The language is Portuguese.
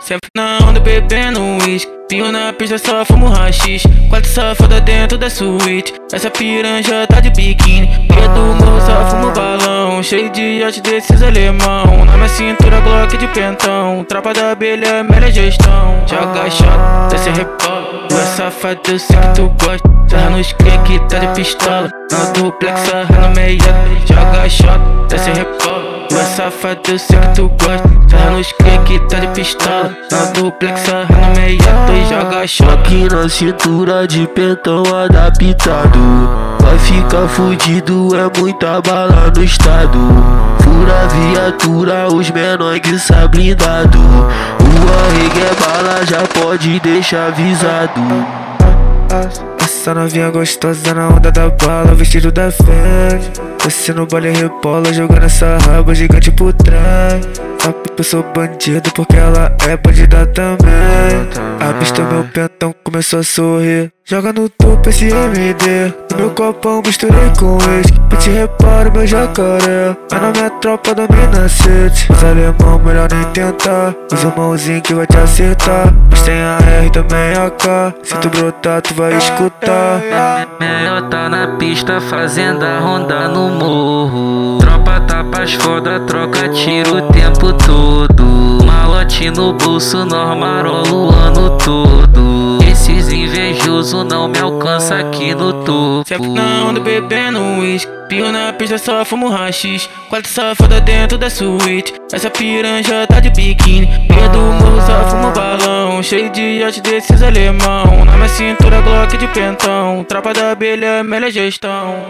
Sempre na onda bebendo uísque. Pinho na pista, só fumo rachis. Quatro safada dentro da suíte. Essa piranja tá de biquíni. Dia do morro, só fumo balão. Cheio de arte desses alemão. Na minha cintura, Glock de pentão. Tropa da abelha, melhor gestão. Joga shot, desce rebola. Tu é safado, eu sei que tu gosta. Sarra nos que tá de pistola. Na duplex, sarra no meia. Joga shot, desce rebola. Tu é safado, eu sei que tu gosta. Sarra nos que tá de pistola. Na duplex, sarra no meia. Tu joga shot. Aqui na cintura de pentão adaptado. Vai ficar fudido, é muita bala no estado. Fura viatura, os menores sai blindado. O arregue é bala, já pode deixar avisado. Essa novinha gostosa na onda da bala, vestido da frente. Desce no baile rebola, jogando essa raba gigante por trás. Sabe que eu sou bandido porque ela é bandida também. Avistou meu pentão, começou a sorrir. Joga no topo esse MD. No meu copão misturei com ex. te reparo meu jacaré. É na minha tropa da mina city. Os alemão, melhor nem tentar. Usa mãozinho que vai te acertar. Mas tem a R também a K. Se tu brotar, tu vai escutar. Melhor tá na pista fazendo a ronda no morro. Tropa tapas foda, troca tiro o tempo todo. Malote no bolso, nós marolo o ano todo. Esses invejosos não me alcança aqui no topo. Sempre na onda bebendo uísque. Pinho na pista, só fumo rachis. Quatro safada dentro da suíte. Essa piranja tá de biquíni. Dia do morro, só fumo balão. Cheio de arte desses alemão. Na minha cintura, Glock de pentão. Tropa da abelha, melhor gestão.